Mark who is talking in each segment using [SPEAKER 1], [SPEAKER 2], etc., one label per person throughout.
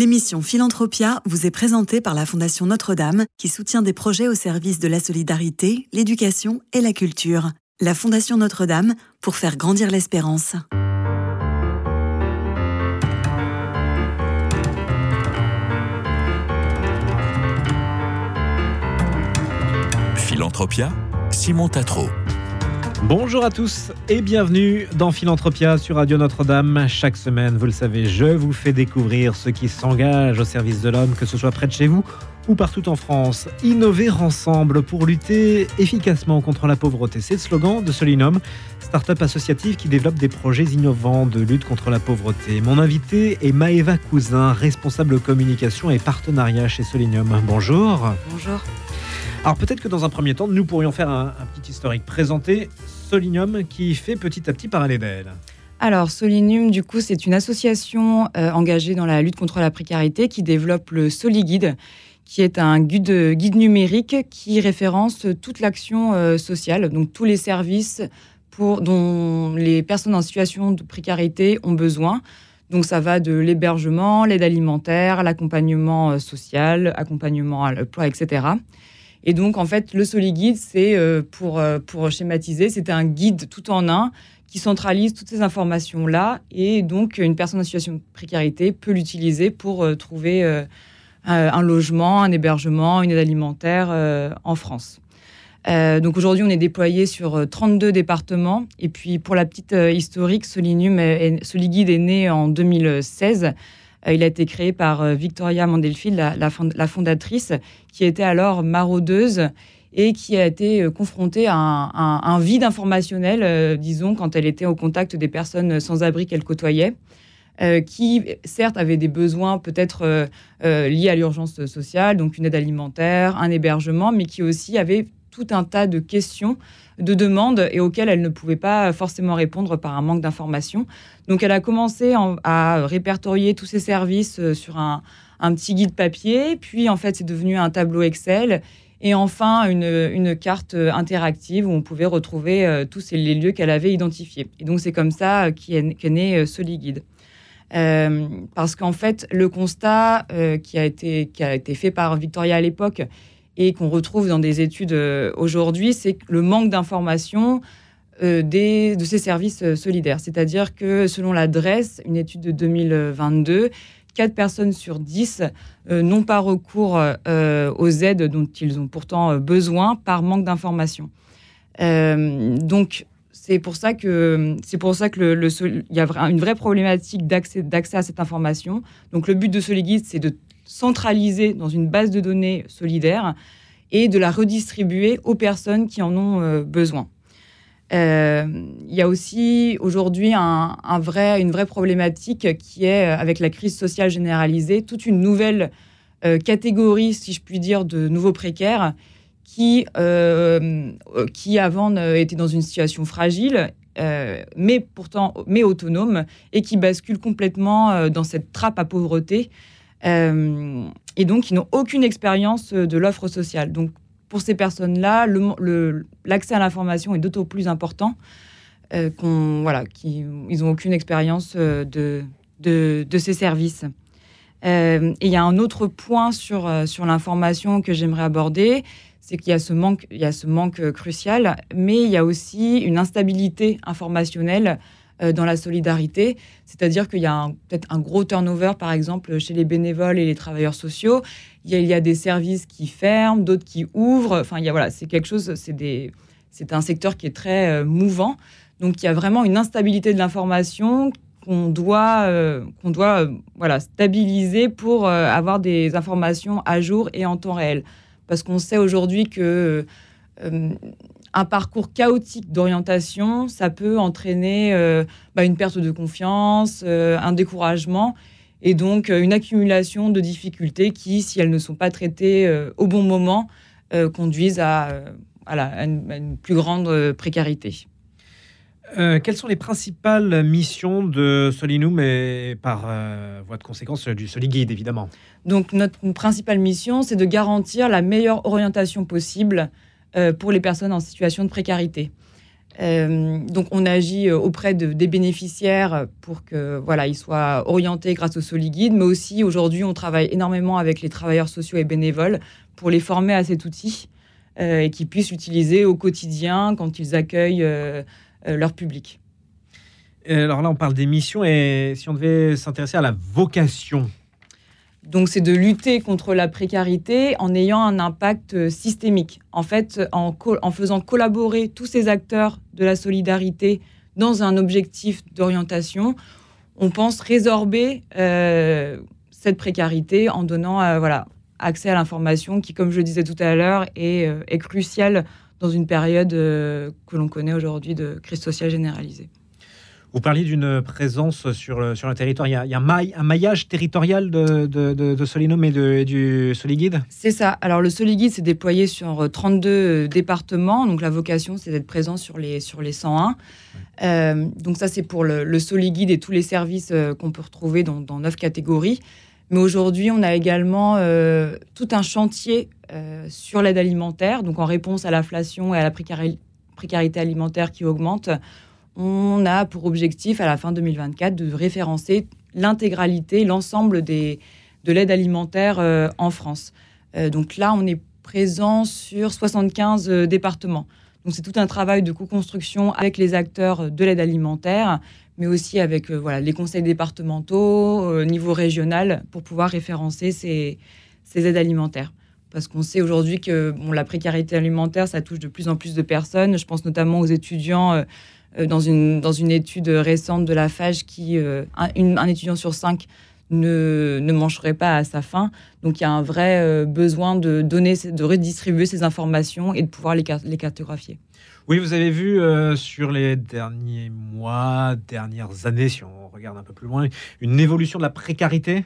[SPEAKER 1] L'émission Philanthropia vous est présentée par la Fondation Notre-Dame qui soutient des projets au service de la solidarité, l'éducation et la culture. La Fondation Notre-Dame pour faire grandir l'espérance.
[SPEAKER 2] Philanthropia, Simon Tatro.
[SPEAKER 3] Bonjour à tous et bienvenue dans Philanthropia sur Radio Notre-Dame. Chaque semaine, vous le savez, je vous fais découvrir ceux qui s'engagent au service de l'homme, que ce soit près de chez vous ou partout en France. Innover ensemble pour lutter efficacement contre la pauvreté. C'est le slogan de Solinum, start-up associative qui développe des projets innovants de lutte contre la pauvreté. Mon invité est Maëva Cousin, responsable communication et partenariat chez Solinum. Bonjour.
[SPEAKER 4] Bonjour.
[SPEAKER 3] Alors peut-être que dans un premier temps, nous pourrions faire un, petit historique. Présenter Solinium qui fait petit à petit parler.
[SPEAKER 4] Alors, Solinium, du coup, c'est une association euh, engagée dans la lutte contre la précarité qui développe le SoliGuide, qui est un guide, guide numérique qui référence toute l'action euh, sociale, donc tous les services pour, dont les personnes en situation de précarité ont besoin. Donc ça va de l'hébergement, l'aide alimentaire, l'accompagnement euh, social, accompagnement à l'emploi, etc. Et donc, en fait, le SoliGuide, c'est euh, pour, euh, pour schématiser, c'est un guide tout en un qui centralise toutes ces informations-là. Et donc, une personne en situation de précarité peut l'utiliser pour euh, trouver un logement, un hébergement, une aide alimentaire en France. donc aujourd'hui, on est déployé sur 32 départements. Et puis pour la petite historique, Solinum, Soliguide est né en 2016 euh, il a été créé par euh, Victoria Mandelfield, la, fondatrice, qui était alors maraudeuse et qui a été euh, confrontée à un, vide informationnel, disons, quand elle était au contact des personnes sans abri qu'elle côtoyait. qui certes avaient des besoins peut-être liés à l'urgence sociale, donc une aide alimentaire, un hébergement, mais qui aussi avaient tout un tas de questions, de demandes et auxquelles elle ne pouvait pas forcément répondre par un manque d'informations. Donc elle a commencé à répertorier tous ces services euh, sur un, petit guide papier, puis en fait c'est devenu un tableau Excel et enfin une, carte euh, interactive où on pouvait retrouver euh, tous les lieux qu'elle avait identifiés. Et donc c'est comme ça qu'est né SoliGuide. parce qu'en fait, le constat qui a été fait par Victoria à l'époque et qu'on retrouve dans des études euh, aujourd'hui, c'est le manque d'informations euh, de ces services euh, solidaires. C'est-à-dire que selon l'adresse, une étude de 2022, 4 personnes sur 10 n'ont pas recours aux aides dont ils ont pourtant besoin par manque d'informations. donc, c'est pour ça que c'est pour ça que le, il y a une vraie problématique d'accès à cette information. Donc le but de Soliguide, c'est de centraliser dans une base de données solidaire et de la redistribuer aux personnes qui en ont euh, besoin. Euh, il y a aussi aujourd'hui une vraie problématique qui est, euh, avec la crise sociale généralisée, toute une nouvelle catégorie, si je puis dire, de nouveaux précaires qui, qui avant étaient dans une situation fragile, mais pourtant mais autonome, et qui basculent complètement dans cette trappe à pauvreté et donc, ils n'ont aucune expérience de l'offre sociale. Donc, pour ces personnes-là, l'accès à l'information est d'autant plus important euh, qu'ils n'ont aucune expérience euh, de, ces services. et il y a un autre point sur, l'information que j'aimerais aborder, c'est qu'il y a ce manque, crucial, mais il y a aussi une instabilité informationnelle euh, dans la solidarité. C'est-à-dire qu'il y a peut-être un gros turnover, par exemple, chez les bénévoles et les travailleurs sociaux. Il y a, des services qui ferment, d'autres qui ouvrent. Enfin, il y a, voilà, c'est quelque chose, c'est un secteur qui est très euh, mouvant. Donc, il y a vraiment une instabilité de l'information qu'on doit, euh, qu'on doit voilà, stabiliser pour avoir des informations à jour et en temps réel. Parce qu'on sait aujourd'hui que un parcours chaotique d'orientation, ça peut entraîner euh, bah, une perte de confiance, euh, un découragement et donc euh, une accumulation de difficultés qui, si elles ne sont pas traitées au bon moment, conduisent à, une, plus grande précarité.
[SPEAKER 3] quelles sont les principales missions de Solinum et par voie de conséquence du Soliguide, évidemment?
[SPEAKER 4] Donc notre principale mission, c'est de garantir la meilleure orientation possible pour les personnes en situation de précarité. donc on agit auprès des bénéficiaires pour que voilà ils soient orientés grâce au Soliguide, mais aussi aujourd'hui on travaille énormément avec les travailleurs sociaux et bénévoles pour les former à cet outil et qu'ils puissent l'utiliser au quotidien quand ils accueillent leur public.
[SPEAKER 3] alors là on parle des missions et si on devait s'intéresser à la vocation
[SPEAKER 4] donc, c'est de lutter contre la précarité en ayant un impact euh, systémique. En fait, en, faisant collaborer tous ces acteurs de la solidarité dans un objectif d'orientation, on pense résorber euh, cette précarité en donnant euh, voilà, accès à l'information qui, comme je le disais tout à l'heure, est, est cruciale dans une période que l'on connaît aujourd'hui de crise sociale généralisée.
[SPEAKER 3] Vous parliez d'une présence sur le, sur le territoire. Il y a, il y a un, maillage territorial de, de, de, Solinum et, de, du Soliguide?
[SPEAKER 4] C'est ça. Alors, le Soliguide s'est déployé sur 32 euh, départements. Donc, la vocation, c'est d'être présent sur les, sur les 101. Euh, donc, ça, c'est pour le, le, Soliguide et tous les services euh, qu'on peut retrouver dans, dans 9 catégories. Mais aujourd'hui, on a également tout un chantier sur l'aide alimentaire. Donc, en réponse à l'inflation et à la précarité alimentaire qui augmente, on a pour objectif à la fin 2024 de référencer l'intégralité, l'ensemble de l'aide alimentaire euh, en France. Euh, donc là, on est présent sur 75 euh, départements. Donc c'est tout un travail de co-construction avec les acteurs de l'aide alimentaire, mais aussi avec voilà, les conseils départementaux au niveau régional pour pouvoir référencer ces, aides alimentaires. Parce qu'on sait aujourd'hui que la précarité alimentaire, ça touche de plus en plus de personnes. Je pense notamment aux étudiants. Euh, dans, une, dans une étude récente de la FAGE qui, euh, un, étudiant sur cinq ne, ne, mangerait pas à sa faim. Donc il y a un vrai euh, besoin de donner, de redistribuer ces informations et de pouvoir les, les cartographier.
[SPEAKER 3] Oui, vous avez vu sur les derniers mois, dernières années, si on regarde un peu plus loin, une évolution de la précarité?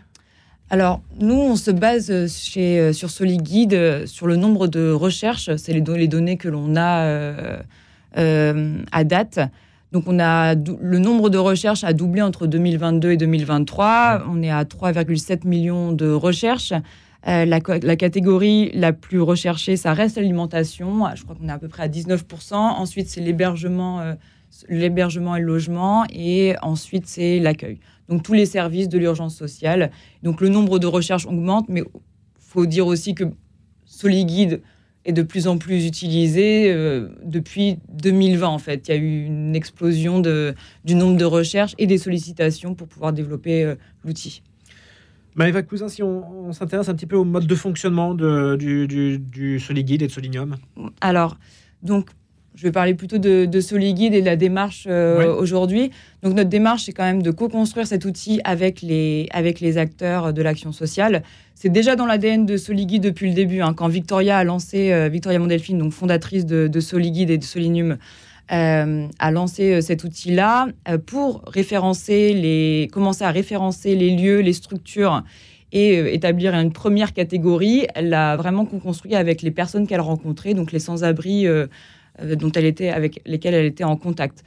[SPEAKER 4] Alors, nous, on se base chez, sur SoliGuide sur le nombre de recherches. C'est les, les, données que l'on a euh, à date. Donc, on a le nombre de recherches a doublé entre 2022 et 2023. On est à 3,7 millions de recherches. Euh, la, catégorie la plus recherchée, ça reste l'alimentation. Je crois qu'on est à peu près à 19%. Ensuite, c'est l'hébergement, euh, l'hébergement et le logement. Et ensuite, c'est l'accueil. Donc, tous les services de l'urgence sociale. Donc, le nombre de recherches augmente, mais il faut dire aussi que Soliguide est de plus en plus utilisé euh, depuis 2020 en fait. Il y a eu une explosion de, du nombre de recherches et des sollicitations pour pouvoir développer euh, l'outil.
[SPEAKER 3] Maëva Cousin, si on, s'intéresse un petit peu au mode de fonctionnement de, du, du, du Soliguide et de Solinium?
[SPEAKER 4] Alors, donc je vais parler plutôt de, de Soliguide et de la démarche euh, aujourd'hui. Donc notre démarche, c'est quand même de co-construire cet outil avec les, avec les acteurs de l'action sociale. C'est déjà dans l'ADN de Soliguide depuis le début. Hein, quand Victoria a lancé, euh, Victoria Mondelfine, donc fondatrice de, de Soliguide et de Solinum, euh, a lancé cet outil-là pour référencer les, commencer à référencer les lieux, les structures et établir une première catégorie. Elle l'a vraiment co-construit avec les personnes qu'elle rencontrait, donc les sans-abri euh, dont elle était, avec lesquelles elle était en contact.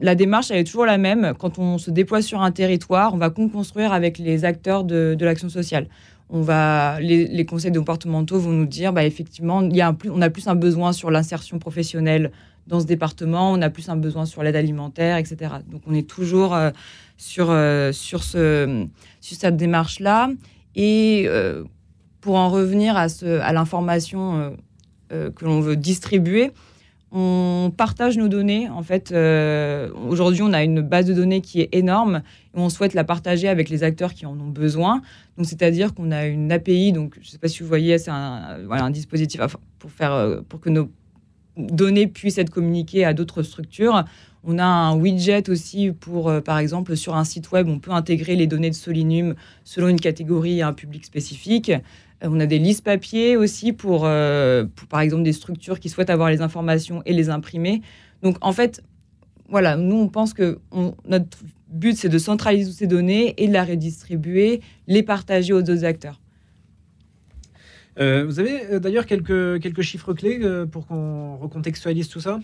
[SPEAKER 4] La démarche, elle est toujours la même. Quand on se déploie sur un territoire, on va construire avec les acteurs de, l'action sociale. On va, les, conseils départementaux vont nous dire, bah, effectivement, il y a on a plus un besoin sur l'insertion professionnelle dans ce département, on a plus un besoin sur l'aide alimentaire, etc. Donc on est toujours euh, sur, euh, sur, ce, sur cette démarche-là. Et pour en revenir à, ce, à l'information que l'on veut distribuer, on partage nos données. En fait, euh, aujourd'hui, on a une base de données qui est énorme et on souhaite la partager avec les acteurs qui en ont besoin. Donc, c'est-à-dire qu'on a une API. Donc, je ne sais pas si vous voyez, c'est un, dispositif pour faire euh, pour que nos données puissent être communiquées à d'autres structures. On a un widget aussi pour, euh, par exemple, sur un site web, on peut intégrer les données de Solinum selon une catégorie et un public spécifique. Euh, on a des listes papier aussi euh, pour, par exemple, des structures qui souhaitent avoir les informations et les imprimer. Donc, en fait, voilà, nous, on pense que notre but, c'est de centraliser ces données et de la redistribuer, les partager aux autres acteurs.
[SPEAKER 3] Euh, vous avez d'ailleurs quelques, quelques chiffres clés pour qu'on recontextualise tout ça?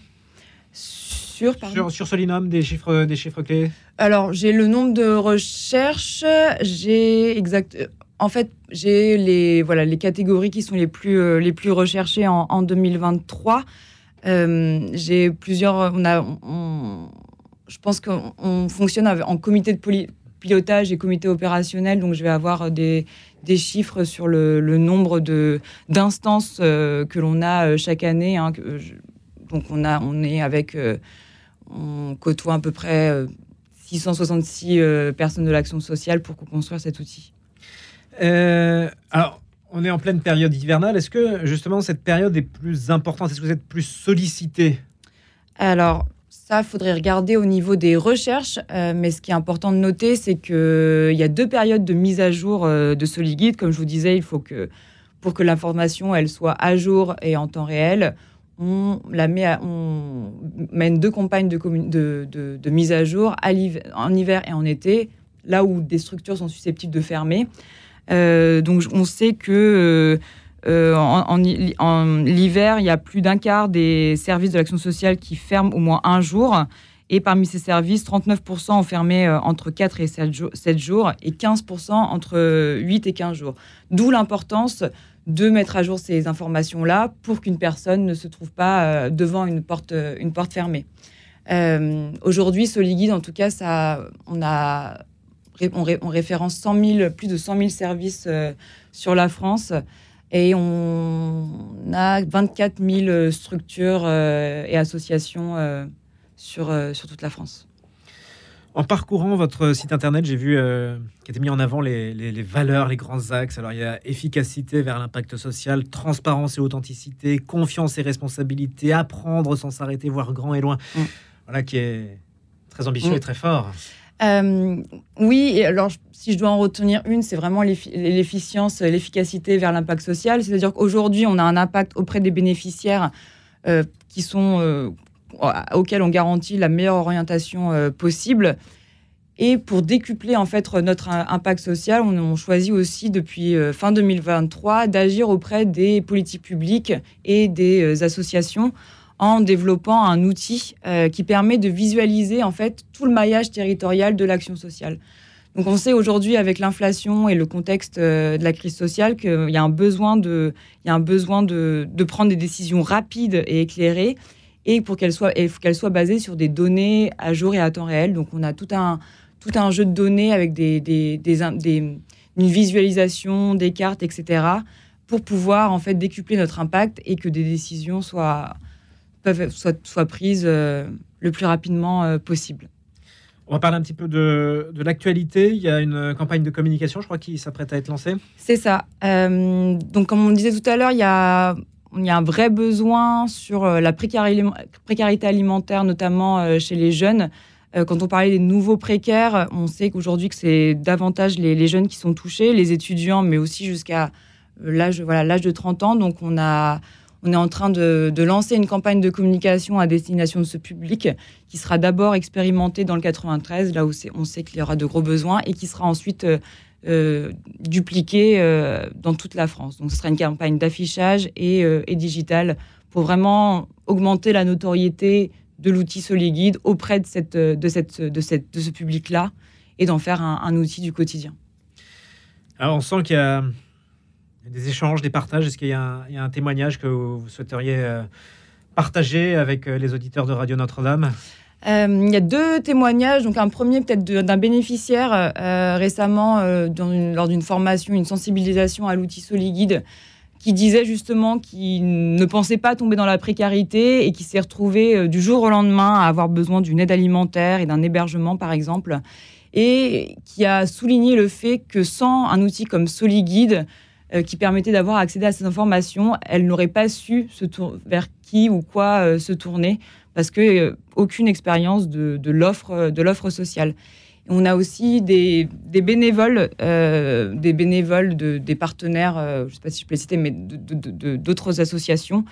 [SPEAKER 4] Sur,
[SPEAKER 3] sur, sur, Solinum, des chiffres, des chiffres clés?
[SPEAKER 4] Alors, j'ai le nombre de recherches, j'ai exact, en fait, j'ai les, voilà, les catégories qui sont les plus, euh, les plus recherchées en, 2023. J'ai plusieurs. On a, je pense qu'on fonctionne en comité de pilotage et comité opérationnel, donc je vais avoir des, des chiffres sur le, nombre d'instances que l'on a chaque année. Hein, donc on, a, on est avec, on côtoie à peu près 666 personnes de l'action sociale pour construire cet outil.
[SPEAKER 3] Alors, on est en pleine période hivernale. Est-ce que justement cette période est plus importante? Est-ce que vous êtes plus sollicité?
[SPEAKER 4] Alors, ça, faudrait regarder au niveau des recherches. Euh, mais ce qui est important de noter, c'est qu'il euh, y a deux périodes de mise à jour euh, de SoliGuide. Comme je vous disais, il faut que pour que l'information elle soit à jour et en temps réel, on, la mène deux campagnes de mise à jour en hiver et en été, là où des structures sont susceptibles de fermer. Euh, donc on sait que euh, euh, en, l'hiver, il y a plus d'un quart des services de l'action sociale qui ferment au moins un jour. Et parmi ces services, 39% ont fermé entre 4 et 7 jours, et 15% entre 8 et 15 jours. D'où l'importance de mettre à jour ces informations-là pour qu'une personne ne se trouve pas devant une porte, une porte fermée. Aujourd'hui, Soliguide, en tout cas, ça, on a on, référence 100 000, plus de 100 000 services euh, sur la France et on a 24 000 structures euh, et associations euh, sur, sur toute la France.
[SPEAKER 3] En parcourant votre site internet, j'ai vu qu'il était mis en avant les, valeurs, les grands axes. Alors, il y a efficacité vers l'impact social, transparence et authenticité, confiance et responsabilité, apprendre sans s'arrêter, voir grand et loin. Mm. Voilà, qui est très ambitieux mm. et très fort.
[SPEAKER 4] Euh, oui, alors si je dois en retenir une, c'est vraiment l'efficience, l'efficacité vers l'impact social. C'est-à-dire qu'aujourd'hui, on a un impact auprès des bénéficiaires euh, qui sont, euh, auxquels on garantit la meilleure orientation possible. Et pour décupler en fait notre impact social, on, on choisit aussi depuis fin 2023 d'agir auprès des politiques publiques et des associations en développant un outil euh, qui permet de visualiser en fait tout le maillage territorial de l'action sociale. Donc on sait aujourd'hui avec l'inflation et le contexte euh, de la crise sociale qu'il y a un besoin de, il y a un besoin de, prendre des décisions rapides et éclairées et pour qu'elles soient, qu'elles soient basées sur des données à jour et à temps réel. Donc on a tout un, tout un jeu de données avec des, des, une visualisation, des cartes, etc. pour pouvoir en fait décupler notre impact et que des décisions soient peuvent soit, soit prises euh, le plus rapidement euh, possible.
[SPEAKER 3] On va parler un petit peu de, de l'actualité. Il y a une campagne de communication, je crois, qui s'apprête à être lancée.
[SPEAKER 4] C'est ça. Euh, donc, comme on disait tout à l'heure, il y a, il y a un vrai besoin sur la précarité alimentaire, notamment chez les jeunes. Quand on parlait des nouveaux précaires, on sait qu'aujourd'hui que c'est davantage les, les, jeunes qui sont touchés, les étudiants, mais aussi jusqu'à l'âge voilà, l'âge de 30 ans. Donc on a on est en train de, lancer une campagne de communication à destination de ce public qui sera d'abord expérimentée dans le 93, là où on sait qu'il y aura de gros besoins, et qui sera ensuite euh, euh, dupliquée euh, dans toute la France. Donc ce sera une campagne d'affichage et, et digitale pour vraiment augmenter la notoriété de l'outil Soliguide auprès de, ce public-là et d'en faire un, un outil du quotidien.
[SPEAKER 3] Alors on sent qu'il y a des échanges, des partages Est-ce qu'il y, a un témoignage que vous souhaiteriez euh, partager avec euh, les auditeurs de Radio Notre-Dame?
[SPEAKER 4] Euh, il y a deux témoignages. Donc, un premier, peut-être d'un bénéficiaire récemment, lors d'une formation, une sensibilisation à l'outil SoliGuide, qui disait justement qu'il ne pensait pas tomber dans la précarité et qui s'est retrouvé du jour au lendemain à avoir besoin d'une aide alimentaire et d'un hébergement, par exemple, et qui a souligné le fait que sans un outil comme SoliGuide, euh, qui permettait d'avoir accès à ces informations, elle n'aurait pas su se vers qui ou quoi euh, se tourner parce que euh, aucune expérience de, l'offre sociale. on a aussi des, des bénévoles, des bénévoles de, des partenaires, je ne sais pas si je peux les citer, mais d'autres associations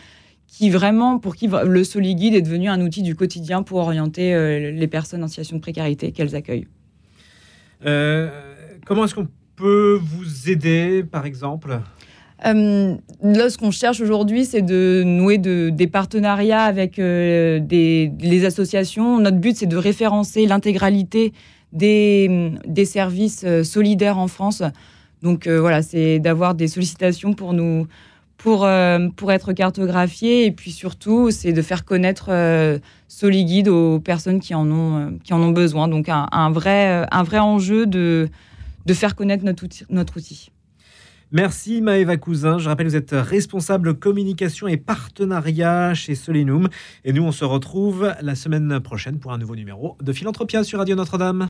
[SPEAKER 4] qui vraiment, pour qui le SoliGuide est devenu un outil du quotidien pour orienter les personnes en situation de précarité qu'elles accueillent.
[SPEAKER 3] comment est-ce qu'on peut vous aider, par exemple
[SPEAKER 4] euh, là, ce qu'on cherche aujourd'hui, c'est de nouer des partenariats avec euh, des, les associations. Notre but, c'est de référencer l'intégralité des, services euh, solidaires en France. Donc voilà, c'est d'avoir des sollicitations pour nous, pour, euh, pour être cartographié. Et puis surtout, c'est de faire connaître euh, SoliGuide aux personnes qui en ont, euh, qui en ont besoin. Donc un vrai, un vrai enjeu de, de faire connaître notre outil.
[SPEAKER 3] Merci Maëva Cousin. Je rappelle, vous êtes responsable communication et partenariat chez Solinum. Et nous, on se retrouve la semaine prochaine pour un nouveau numéro de Philanthropia sur Radio Notre-Dame.